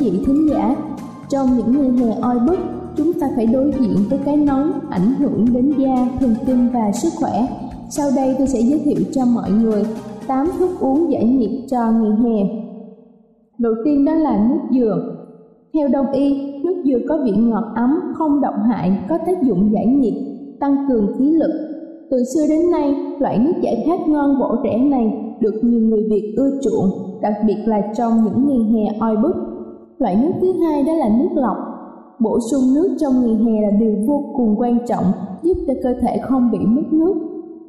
vị thính giả. Trong những ngày hè oi bức, chúng ta phải đối diện với cái nóng ảnh hưởng đến da, thần kinh và sức khỏe. Sau đây tôi sẽ giới thiệu cho mọi người 8 thuốc uống giải nhiệt cho ngày hè. Đầu tiên đó là nước dừa. Theo đông y, nước dừa có vị ngọt ấm, không độc hại, có tác dụng giải nhiệt, tăng cường khí lực. Từ xưa đến nay, loại nước giải khát ngon bổ rẻ này được nhiều người Việt ưa chuộng, đặc biệt là trong những ngày hè oi bức. Loại nước thứ hai đó là nước lọc. Bổ sung nước trong ngày hè là điều vô cùng quan trọng, giúp cho cơ thể không bị mất nước.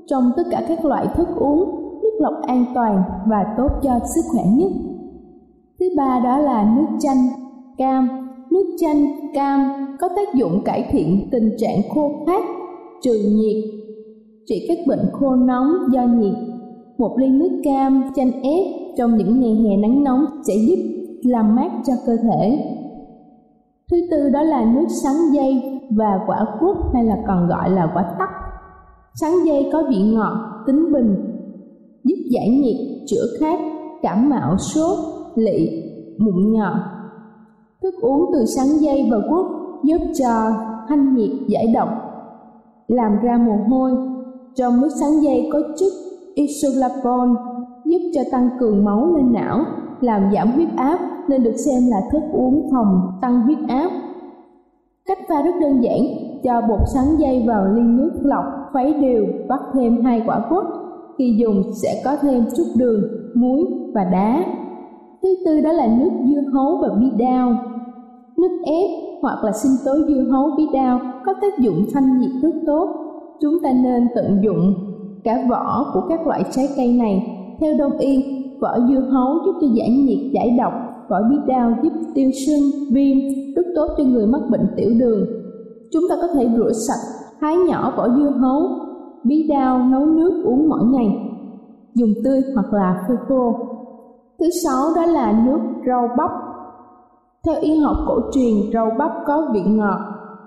Trong tất cả các loại thức uống, nước lọc an toàn và tốt cho sức khỏe nhất. Thứ ba đó là nước chanh, cam. Nước chanh, cam có tác dụng cải thiện tình trạng khô khát, trừ nhiệt, trị các bệnh khô nóng do nhiệt một ly nước cam chanh ép trong những ngày hè nắng nóng sẽ giúp làm mát cho cơ thể. Thứ tư đó là nước sắn dây và quả quất hay là còn gọi là quả tắc. Sắn dây có vị ngọt, tính bình, giúp giải nhiệt, chữa khát, cảm mạo, sốt, lị, mụn nhọt. Thức uống từ sắn dây và quất giúp cho thanh nhiệt giải độc, làm ra mồ hôi. Trong nước sắn dây có chất Isolapol giúp cho tăng cường máu lên não, làm giảm huyết áp nên được xem là thức uống phòng tăng huyết áp. Cách pha rất đơn giản, cho bột sắn dây vào ly nước lọc, khuấy đều, bắt thêm hai quả quất. Khi dùng sẽ có thêm chút đường, muối và đá. Thứ tư đó là nước dưa hấu và bí đao. Nước ép hoặc là sinh tố dưa hấu bí đao có tác dụng thanh nhiệt rất tốt. Chúng ta nên tận dụng cả vỏ của các loại trái cây này. Theo đông y, vỏ dưa hấu giúp cho giải nhiệt giải độc, vỏ bí đao giúp tiêu sưng, viêm, rất tốt cho người mắc bệnh tiểu đường. Chúng ta có thể rửa sạch, thái nhỏ vỏ dưa hấu, bí đao nấu nước uống mỗi ngày, dùng tươi hoặc là phơi khô. Thứ sáu đó là nước rau bắp. Theo y học cổ truyền, rau bắp có vị ngọt,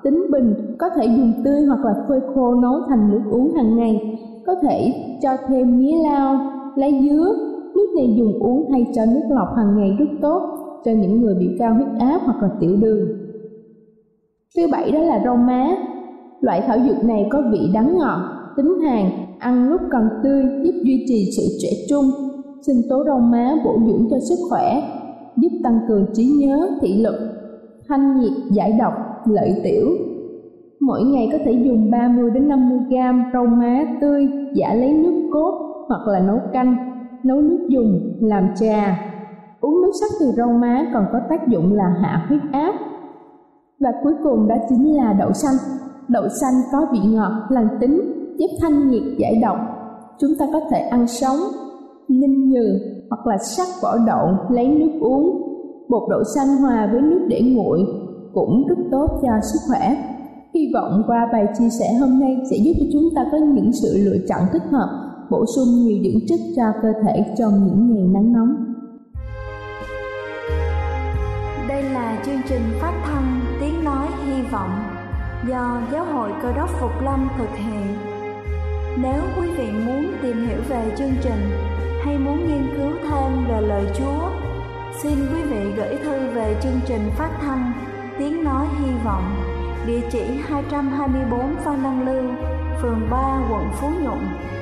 tính bình, có thể dùng tươi hoặc là phơi khô nấu thành nước uống hàng ngày có thể cho thêm mía lao, lá dứa. Nước này dùng uống thay cho nước lọc hàng ngày rất tốt cho những người bị cao huyết áp hoặc là tiểu đường. Thứ bảy đó là rau má. Loại thảo dược này có vị đắng ngọt, tính hàn, ăn lúc còn tươi giúp duy trì sự trẻ trung. Sinh tố rau má bổ dưỡng cho sức khỏe, giúp tăng cường trí nhớ, thị lực, thanh nhiệt, giải độc, lợi tiểu, Mỗi ngày có thể dùng 30 đến 50 g rau má tươi giả lấy nước cốt hoặc là nấu canh, nấu nước dùng, làm trà. Uống nước sắc từ rau má còn có tác dụng là hạ huyết áp. Và cuối cùng đó chính là đậu xanh. Đậu xanh có vị ngọt, lành tính, giúp thanh nhiệt giải độc. Chúng ta có thể ăn sống, ninh nhừ hoặc là sắc vỏ đậu lấy nước uống. Bột đậu xanh hòa với nước để nguội cũng rất tốt cho sức khỏe. Hy vọng qua bài chia sẻ hôm nay sẽ giúp cho chúng ta có những sự lựa chọn thích hợp, bổ sung nhiều dưỡng chất cho cơ thể trong những ngày nắng nóng. Đây là chương trình phát thanh Tiếng Nói Hy Vọng do Giáo hội Cơ đốc Phục Lâm thực hiện. Nếu quý vị muốn tìm hiểu về chương trình hay muốn nghiên cứu thêm về lời Chúa, xin quý vị gửi thư về chương trình phát thanh Tiếng Nói Hy Vọng địa chỉ 224 Phan Đăng Lưu, phường 3, quận Phú Nhuận,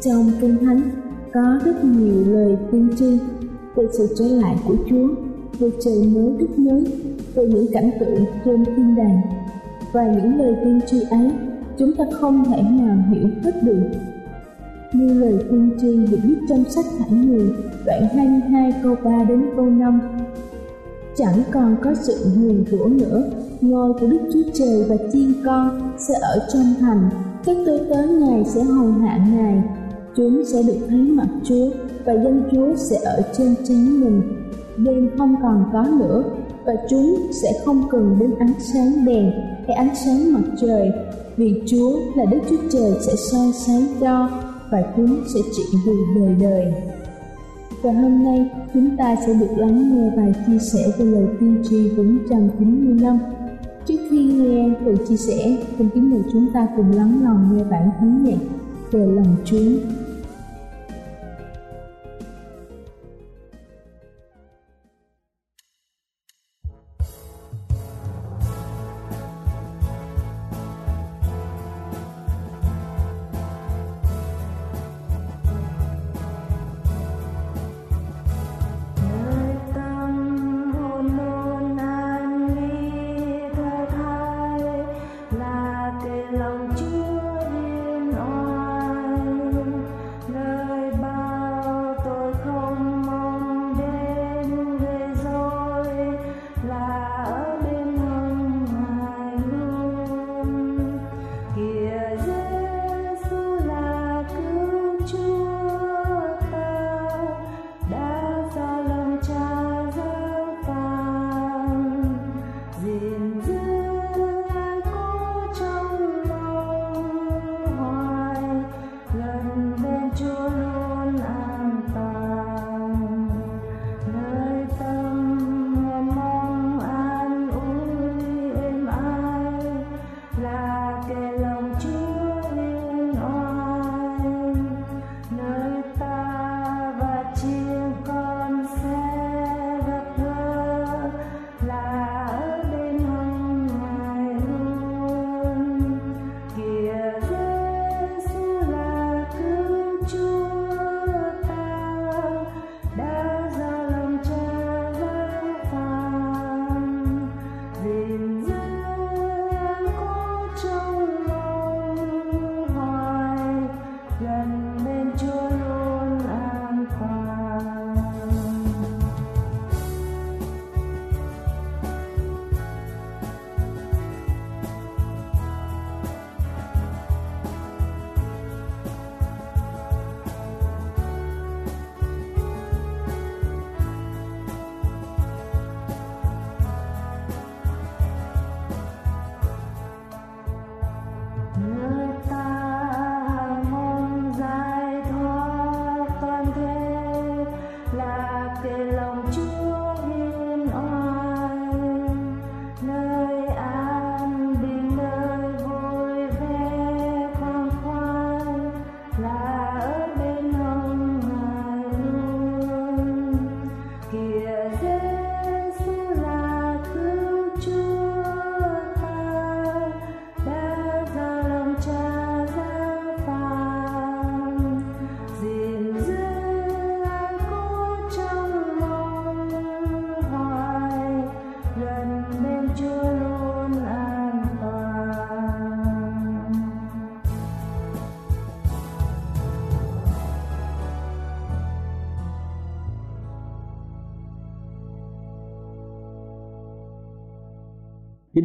Trong Kinh Thánh có rất nhiều lời tiên tri về sự trở lại của Chúa, về trời mới đất mới, về những cảnh tượng trên thiên đàng. Và những lời tiên tri ấy chúng ta không thể nào hiểu hết được. Như lời tiên tri được viết trong sách Khải Người, đoạn 22 câu 3 đến câu 5. Chẳng còn có sự huyền rủa nữa, ngôi của Đức Chúa Trời và chiên con sẽ ở trong thành các tôi tớ Ngài sẽ hầu hạ Ngài, chúng sẽ được thấy mặt Chúa và dân Chúa sẽ ở trên chính mình. Đêm không còn có nữa và chúng sẽ không cần đến ánh sáng đèn hay ánh sáng mặt trời vì Chúa là Đức Chúa Trời sẽ soi sáng cho và chúng sẽ trị vì đời đời. Và hôm nay chúng ta sẽ được lắng nghe bài chia sẻ về lời tiên tri 495 Trước khi nghe phần chia sẻ, xin kính mời chúng ta cùng lắng lòng nghe bản thánh nhạc về lòng Chúa.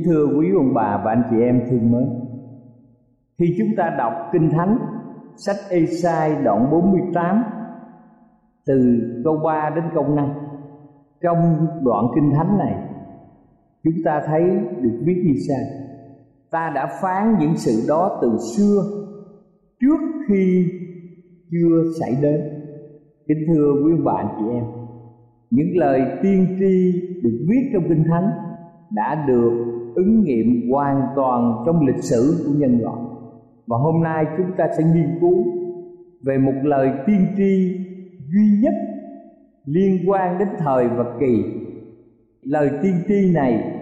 Thưa quý ông bà và anh chị em thương mến, Khi chúng ta đọc Kinh Thánh, Sách Esai đoạn 48 Từ câu 3 đến câu 5 Trong đoạn Kinh Thánh này, Chúng ta thấy được viết như sau. Ta đã phán những sự đó từ xưa, Trước khi chưa xảy đến. Kính thưa quý ông bà, anh chị em, Những lời tiên tri được viết trong Kinh Thánh Đã được ứng nghiệm hoàn toàn trong lịch sử của nhân loại. Và hôm nay chúng ta sẽ nghiên cứu về một lời tiên tri duy nhất liên quan đến thời vật kỳ. Lời tiên tri này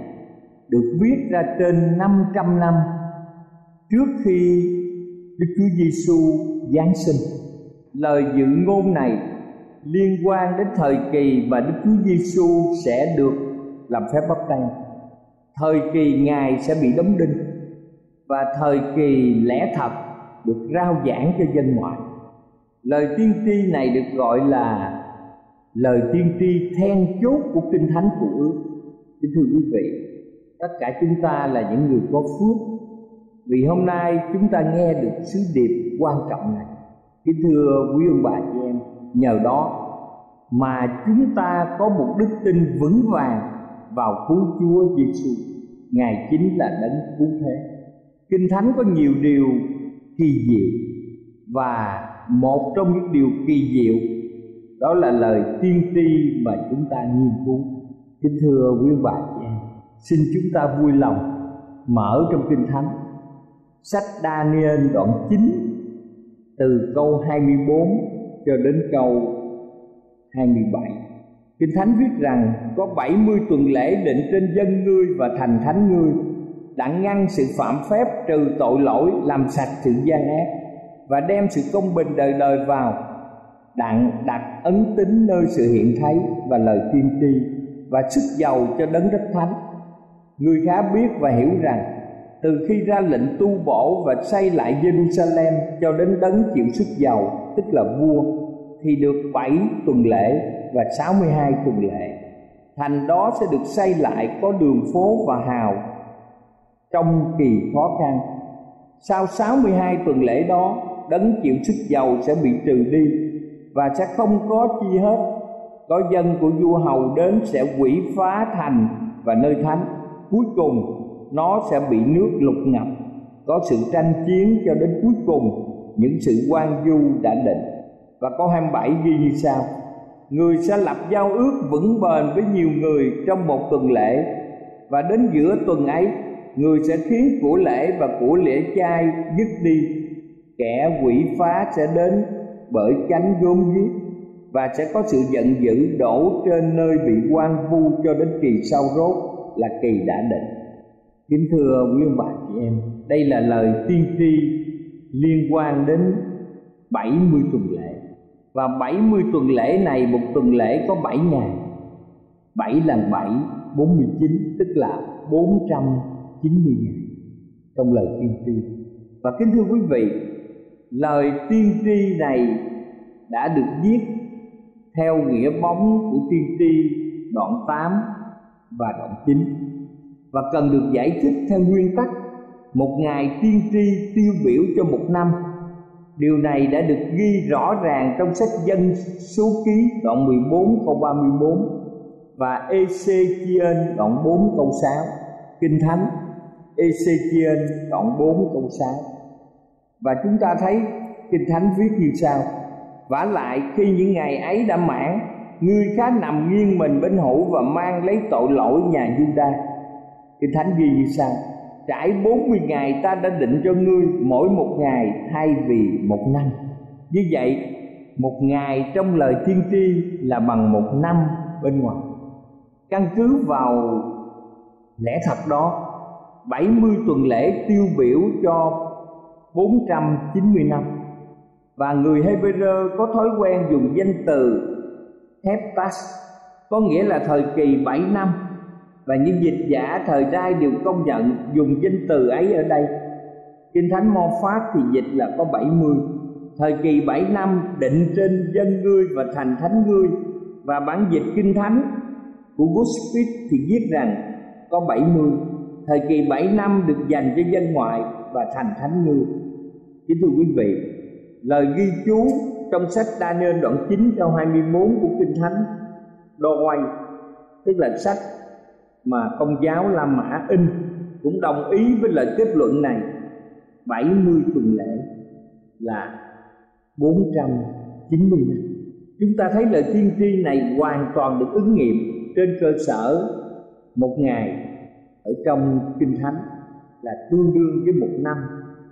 được viết ra trên 500 năm trước khi Đức Chúa Giêsu giáng sinh. Lời dự ngôn này liên quan đến thời kỳ mà Đức Chúa Giêsu sẽ được làm phép báp tang thời kỳ ngài sẽ bị đóng đinh và thời kỳ lẽ thật được rao giảng cho dân ngoại. Lời tiên tri này được gọi là lời tiên tri then chốt của kinh thánh của ước. Kính thưa quý vị, tất cả chúng ta là những người có phước, vì hôm nay chúng ta nghe được sứ điệp quan trọng này. Kính thưa quý ông bà chị em, nhờ đó mà chúng ta có một đức tin vững vàng vào cứu Chúa Giêsu. Ngài chính là đấng cứu thế. Kinh Thánh có nhiều điều kỳ diệu và một trong những điều kỳ diệu đó là lời tiên tri mà chúng ta nghiên cứu. Kính thưa quý bà chị em, xin chúng ta vui lòng mở trong Kinh Thánh sách Daniel đoạn 9 từ câu 24 cho đến câu 27 Kinh Thánh viết rằng, có 70 tuần lễ định trên dân ngươi và thành thánh ngươi đặng ngăn sự phạm phép trừ tội lỗi làm sạch sự gian ác và đem sự công bình đời đời vào, đặng đặt ấn tín nơi sự hiện thấy và lời tiên tri và sức giàu cho đấng đất thánh. Người khá biết và hiểu rằng, từ khi ra lệnh tu bổ và xây lại Jerusalem cho đến đấng chịu sức giàu, tức là vua, thì được bảy tuần lễ và 62 tuần lễ thành đó sẽ được xây lại có đường phố và hào trong kỳ khó khăn. Sau 62 tuần lễ đó, đấng chịu sức giàu sẽ bị trừ đi và sẽ không có chi hết. Có dân của vua hầu đến sẽ quỷ phá thành và nơi thánh. Cuối cùng, nó sẽ bị nước lục ngập. Có sự tranh chiến cho đến cuối cùng, những sự quan du đã định. Và câu 27 ghi như sau người sẽ lập giao ước vững bền với nhiều người trong một tuần lễ. Và đến giữa tuần ấy, người sẽ khiến của lễ và của lễ chay dứt đi. Kẻ quỷ phá sẽ đến bởi cánh gốm giết và sẽ có sự giận dữ đổ trên nơi bị quan vu cho đến kỳ sau rốt là kỳ đã định. Kính thưa quý ông bà chị em, đây là lời tiên tri liên quan đến 70 tuần và 70 tuần lễ này, một tuần lễ có 7 ngày. 7 lần 7 49 tức là 490 ngày. Trong lời tiên tri. Và kính thưa quý vị, lời tiên tri này đã được viết theo nghĩa bóng của tiên tri đoạn 8 và đoạn 9 và cần được giải thích theo nguyên tắc, một ngày tiên tri tiêu biểu cho một năm. Điều này đã được ghi rõ ràng trong sách dân số ký, đoạn 14 câu 34 và Ezechiel đoạn 4 câu 6 Kinh Thánh Ezechiel đoạn 4 câu 6 Và chúng ta thấy Kinh Thánh viết như sau. Vả lại, khi những ngày ấy đã mãn, Ngươi khá nằm nghiêng mình bên hữu và mang lấy tội lỗi nhà Juda Kinh Thánh ghi như sau trải 40 ngày ta đã định cho ngươi mỗi một ngày thay vì một năm. Như vậy, một ngày trong lời tiên tri là bằng một năm bên ngoài. Căn cứ vào lẽ thật đó 70 tuần lễ tiêu biểu cho 490 năm. Và người Hebrew có thói quen dùng danh từ heptas, có nghĩa là thời kỳ 7 năm và những dịch giả thời đại đều công nhận, dùng danh từ ấy ở đây. Kinh Thánh Mo Phát thì dịch là có 70 Thời kỳ 7 năm, định trên dân ngươi và thành thánh ngươi. Và bản dịch Kinh Thánh của Gospel thì viết rằng có 70 thời kỳ 7 năm được dành cho dân ngoại và thành thánh ngươi. Kính thưa quý vị, lời ghi chú trong sách Daniel đoạn 9 câu 21 của kinh thánh đo quay tức là sách mà công giáo La Mã in cũng đồng ý với lời kết luận này. 70 tuần lễ là 490 năm. Chúng ta thấy lời tiên tri này hoàn toàn được ứng nghiệm trên cơ sở một ngày ở trong kinh thánh là tương đương với một năm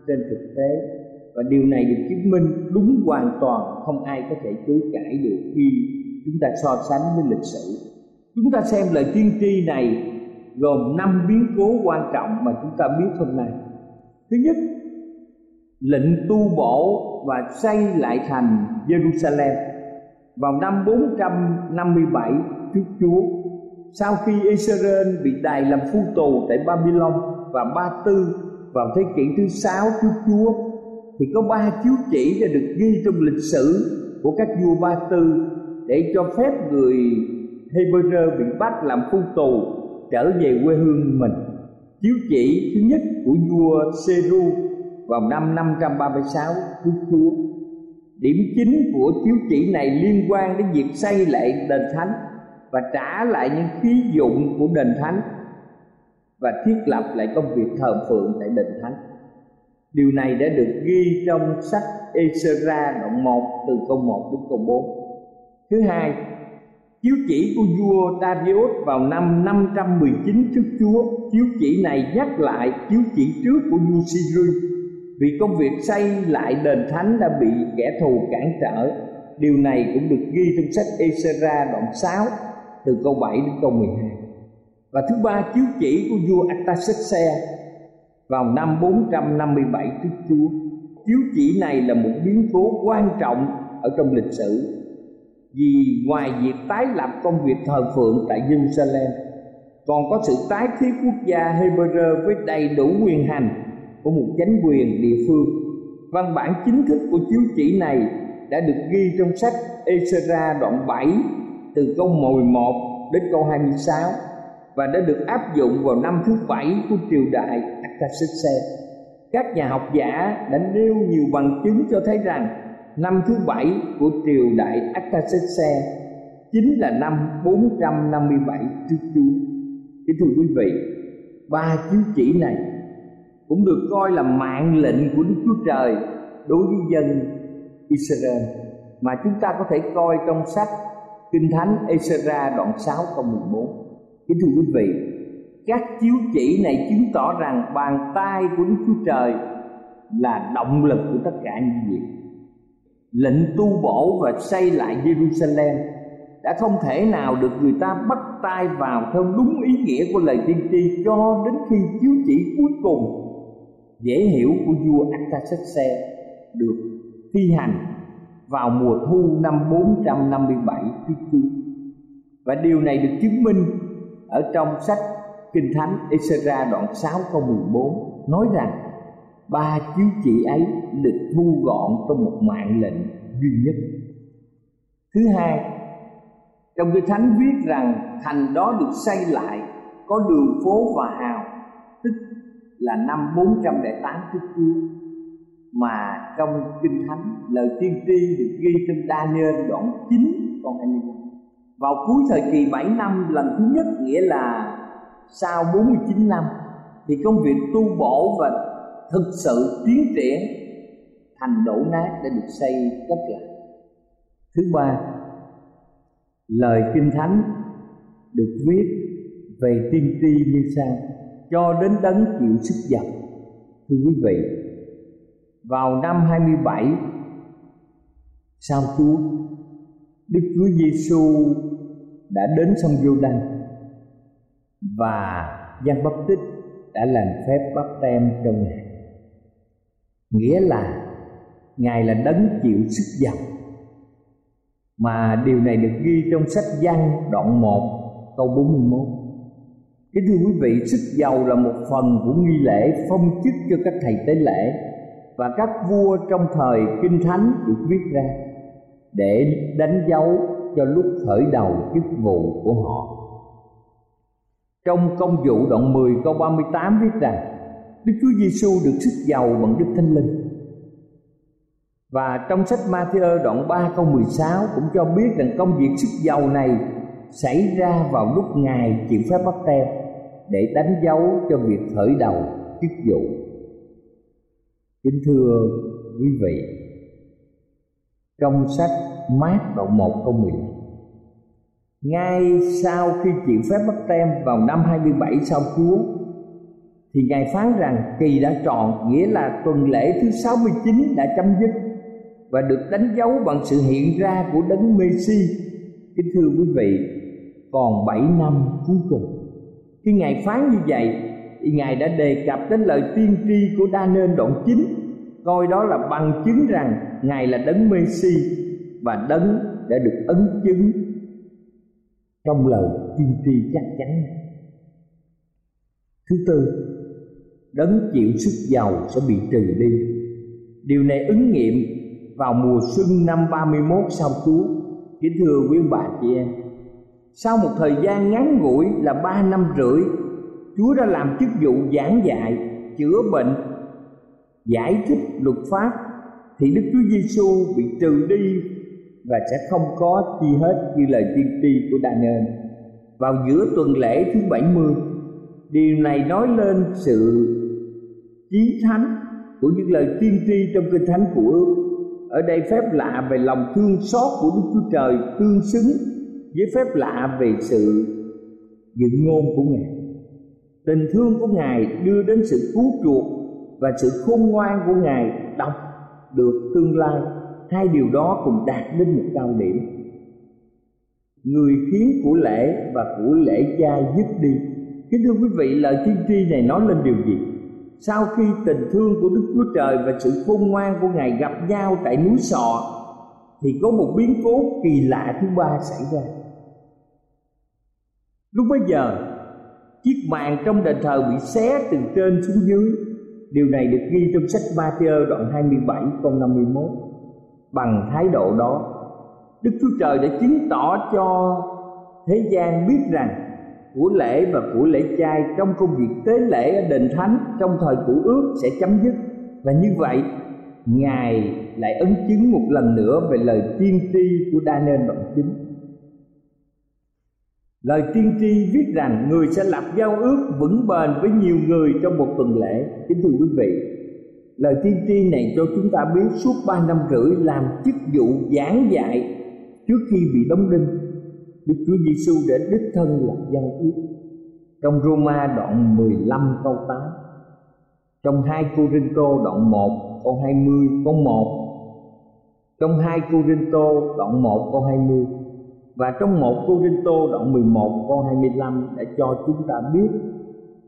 trên thực tế. Và điều này được chứng minh đúng hoàn toàn không ai có thể chối cãi được khi chúng ta so sánh với lịch sử chúng ta xem lời tiên tri này gồm năm biến cố quan trọng mà chúng ta biết hôm nay. Thứ nhất, lệnh tu bổ và xây lại thành Jerusalem. Vào năm 457 trước Chúa sau khi Israel bị đày làm phu tù tại Babylon và Ba Tư vào thế kỷ thứ sáu trước Chúa, thì có ba chiếu chỉ đã được ghi trong lịch sử của các vua Ba Tư để cho phép người Hebrew bị bắt làm phu tù trở về quê hương mình. Chiếu chỉ thứ nhất của vua Seru vào năm 536 trước Chúa. Điểm chính của chiếu chỉ này liên quan đến việc xây lại đền thánh và trả lại những khí dụng của đền thánh và thiết lập lại công việc thờ phượng tại đền thánh. Điều này đã được ghi trong sách Esra đoạn 1 từ câu 1 đến câu 4. Thứ hai, chiếu chỉ của vua Darius vào năm 519 trước Chúa. Chiếu chỉ này nhắc lại chiếu chỉ trước của vua Syri vì công việc xây lại đền thánh đã bị kẻ thù cản trở. Điều này cũng được ghi trong sách Ezra đoạn 6 từ câu 7 đến câu 12. Và thứ ba, chiếu chỉ của vua Artaxerxes vào năm 457 trước Chúa. Chiếu chỉ này là một biến cố quan trọng ở trong lịch sử vì ngoài việc tái lập công việc thờ phượng tại Jerusalem, còn có sự tái thiết quốc gia Hebrew với đầy đủ quyền hành của một chánh quyền địa phương. Văn bản chính thức của chiếu chỉ này đã được ghi trong sách Esra đoạn 7 từ câu 11 đến câu 26 và đã được áp dụng vào năm thứ bảy của triều đại Artaxerxes. Các nhà học giả đã nêu nhiều bằng chứng cho thấy rằng năm thứ bảy của triều đại Artaxerxes chính là năm 457 trước Chúa. Kính thưa quý vị, ba chiếu chỉ này cũng được coi là mạng lệnh của Đức Chúa Trời đối với dân Israel mà chúng ta có thể coi trong sách Kinh Thánh Esra đoạn 6 câu 14 kính thưa quý vị các chiếu chỉ này chứng tỏ rằng bàn tay của đức chúa trời là động lực của tất cả những việc lệnh tu bổ và xây lại jerusalem, đã không thể nào được người ta bắt tay vào theo đúng ý nghĩa của lời tiên tri cho đến khi chiếu chỉ cuối cùng dễ hiểu của vua Artaxerxes được thi hành vào mùa thu năm 457 trước Chúa. Và điều này được chứng minh ở trong sách Kinh Thánh Esra đoạn 6 câu 14 nói rằng ba chiếu chỉ ấy được thu gọn trong một mạng lệnh duy nhất. Thứ hai, trong Kinh Thánh viết rằng thành đó được xây lại có đường phố và hào, tức là năm 408 trước Chúa. Mà trong Kinh Thánh lời tiên tri được ghi trong Daniel đoạn 9 câu 25 vào cuối thời kỳ 7 năm lần thứ nhất nghĩa là sau 49 năm thì công việc tu bổ và thực sự tiến triển thành đổ nát để được xây cất lại thứ ba, lời kinh thánh được viết về tiên tri như sau cho đến đấng chịu sức giật. thưa quý vị, vào năm 27 sau Chúa, Đức Chúa Giêsu đã đến sông Giô-đanh và Giăng Baptist đã làm phép bắp tem cho ngài. Nghĩa là ngài là đấng chịu sức giàu, Mà điều này được ghi trong sách văn đoạn 1 câu 41. Kính thưa quý vị, sức giàu là một phần của nghi lễ phong chức cho các thầy tế lễ và các vua trong thời kinh thánh được viết ra để đánh dấu cho lúc khởi đầu chức vụ của họ trong công vụ đoạn 10 câu 38 viết rằng Đức Chúa Giêsu được sức giàu bằng Đức Thánh Linh và trong sách Matthew đoạn 3 câu 16 cũng cho biết rằng công việc sức giàu này xảy ra vào lúc Ngài chịu phép bắt tem để đánh dấu cho việc khởi đầu chức vụ. Kính thưa quý vị, trong sách Mát đoạn 1 câu 15 ngay sau khi chịu phép bắt tem vào năm 27 sau Chúa thì Ngài phán rằng kỳ đã tròn nghĩa là tuần lễ thứ 69 đã chấm dứt và được đánh dấu bằng sự hiện ra của đấng Messi. Kính thưa quý vị, còn 7 năm cuối cùng. Khi Ngài phán như vậy thì Ngài đã đề cập đến lời tiên tri của Đa Nên đoạn 9 coi đó là bằng chứng rằng Ngài là đấng Messi và đấng đã được ấn chứng trong lời tiên tri chắc chắn. Thứ tư, đấng chịu sức giàu sẽ bị trừ đi. Điều này ứng nghiệm vào mùa xuân năm 31 sau Chúa. Kính thưa quý bà chị em, sau một thời gian ngắn ngủi là ba năm rưỡi, Chúa đã làm chức vụ giảng dạy, chữa bệnh, giải thích luật pháp thì Đức Chúa Giêsu bị trừ đi và sẽ không có chi hết như lời tiên tri của Daniel. Vào giữa tuần lễ thứ 70, điều này nói lên sự chí thánh của những lời tiên tri trong kinh thánh của ước ở đây phép lạ về lòng thương xót của Đức Chúa Trời tương xứng với phép lạ về sự dựng ngôn của Ngài. Tình thương của Ngài đưa đến sự cứu chuộc và sự khôn ngoan của Ngài đọc được tương lai. Hai điều đó cùng đạt đến một cao điểm. Người khiến của lễ và của lễ cha dứt đi. Kính thưa quý vị, lời tiên tri này nói lên điều gì? Sau khi tình thương của Đức Chúa Trời và sự khôn ngoan của Ngài gặp nhau tại núi Sọ thì có một biến cố kỳ lạ thứ ba xảy ra. Lúc bấy giờ, chiếc màn trong đền thờ bị xé từ trên xuống dưới. Điều này được ghi trong sách Matthew đoạn 27 câu 51. Bằng thái độ đó, Đức Chúa Trời đã chứng tỏ cho thế gian biết rằng của lễ và của lễ chay trong công việc tế lễ ở đền thánh trong thời cũ ước sẽ chấm dứt. Và như vậy ngài lại ấn chứng một lần nữa về lời tiên tri của đa nên đoạn chính. Lời tiên tri viết rằng người sẽ lập giao ước vững bền với nhiều người trong một tuần lễ. Kính thưa quý vị, lời tiên tri này cho chúng ta biết suốt ba năm rưỡi làm chức vụ giảng dạy trước khi bị đóng đinh. Đức Chúa Giêsu để đích thân lập giao ước. Trong Roma đoạn 15 câu 8 trong 2 Cô-rinh-tô đoạn 1 câu 20 câu 1 trong 2 Cô-rinh-tô đoạn 1 câu 20 và trong 1 Cô-rinh-tô đoạn 11 câu 25 đã cho chúng ta biết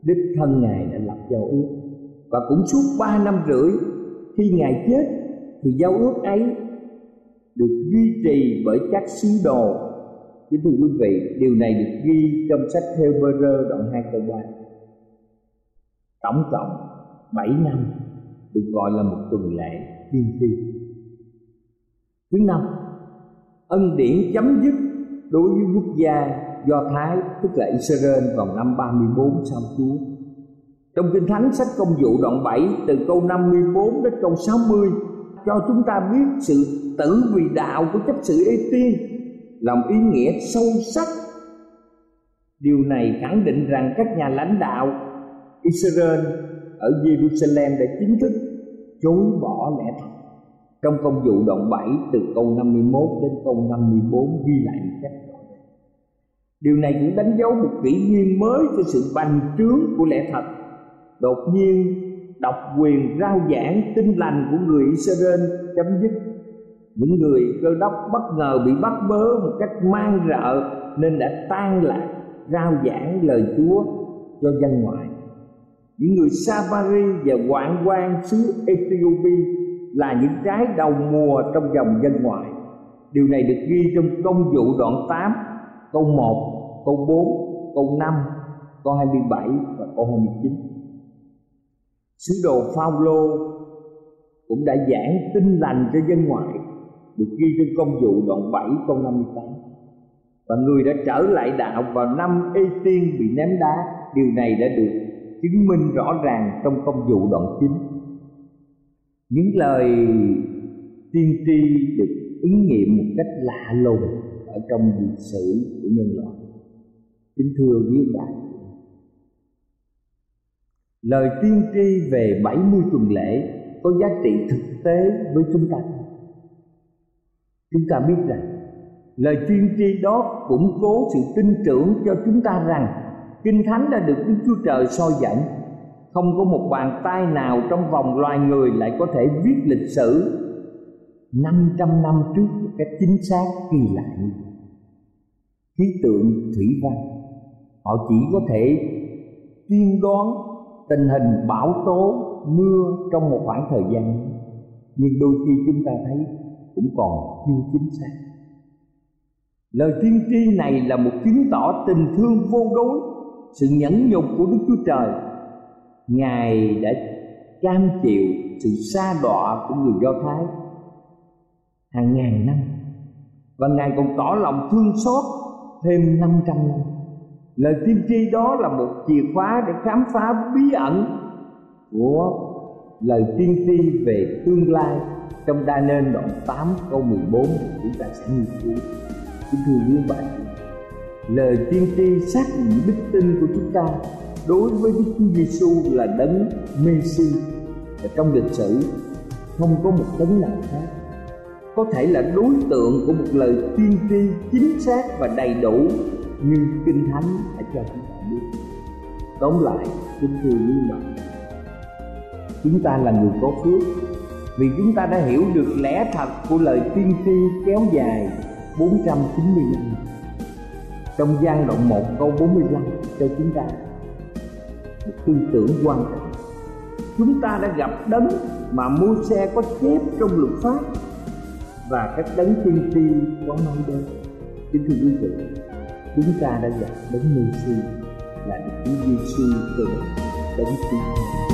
đích thân Ngài đã lập giao ước. Và cũng suốt 3 năm rưỡi khi Ngài chết, thì giao ước ấy được duy trì bởi các sứ đồ Kính thưa quý vị, điều này được ghi trong sách Hebrew đoạn 2 câu 3. Tổng cộng 7 năm được gọi là một tuần lễ tiên tri. Thứ năm, ân điển chấm dứt đối với quốc gia Do Thái tức là Israel vào năm 34 sau Chúa. Trong Kinh Thánh sách Công vụ đoạn 7 từ câu 54 đến câu 60 cho chúng ta biết sự tử vì đạo của chấp sự ê tiên lòng ý nghĩa sâu sắc điều này khẳng định rằng các nhà lãnh đạo Israel ở Jerusalem đã chính thức chối bỏ lẽ thật trong công vụ đoạn 7 từ câu 51 đến câu 54 ghi lại một cách rõ ràng. Điều này cũng đánh dấu một kỷ nguyên mới cho sự bành trướng của lẽ thật. Đột nhiên, độc quyền rao giảng, tin lành của người Israel chấm dứt những người cơ đốc bất ngờ bị bắt bớ một cách mang rợ nên đã tan lạc rao giảng lời Chúa cho dân ngoại. Những người Samari và hoạn quan xứ Ethiopia là những trái đầu mùa trong dòng dân ngoại. Điều này được ghi trong công vụ đoạn 8, câu 1, câu 4, câu 5, câu 27 và câu 29. Sứ đồ Phaolô cũng đã giảng tin lành cho dân ngoại được ghi trong công vụ đoạn 7 câu 58 và người đã trở lại đạo vào năm Ê Tiên bị ném đá. Điều này đã được chứng minh rõ ràng trong công vụ đoạn chính những lời tiên tri được ứng nghiệm một cách lạ lùng ở trong lịch sử của nhân loại. Kính thưa quý bạn. Lời tiên tri về 70 tuần lễ có giá trị thực tế với chúng ta chúng ta biết rằng, lời tiên tri đó củng cố sự tin tưởng cho chúng ta rằng kinh thánh đã được đức chúa trời soi dẫn không có một bàn tay nào trong vòng loài người lại có thể viết lịch sử 500 năm trước một cách chính xác, kỳ lạ. Khí tượng thủy văn, họ chỉ có thể tiên đoán tình hình bão tố, mưa trong một khoảng thời gian nhưng đôi khi chúng ta thấy cũng còn chưa chính xác. Lời tiên tri này là một chứng tỏ tình thương vô đối, sự nhẫn nhục của đức chúa trời. Ngài đã cam chịu sự xa đọa của người do thái hàng ngàn năm, và ngài còn tỏ lòng thương xót thêm 500 năm. Lời tiên tri đó là một chìa khóa để khám phá bí ẩn của lời tiên tri về tương lai, trong đa nên đoạn 8 câu 14 chúng ta sẽ nghiên cứu. Kính thưa quý bạn lời tiên tri xác định đức tin của chúng ta đối với Đức Chúa Giêsu là đấng Messi và trong lịch sử, không có một đấng nào khác. Có thể là đối tượng của một lời tiên tri chính xác và đầy đủ nhưng kinh thánh đã cho chúng ta biết. Tóm lại, kính thưa quý bạn chúng ta là người có phước. Vì chúng ta đã hiểu được lẽ thật của lời tiên tri kéo dài 490 năm. Trong gian đoạn 1 câu 45 cho chúng ta, một tư tưởng quan trọng. Chúng ta đã gặp đấng mà mua xe có chép trong luật pháp và các đấng tiên tri có mang đến kính thưa quý vị, chúng ta đã gặp đấng Messi là Đức Chúa Giêsu từ đấng tiên tri.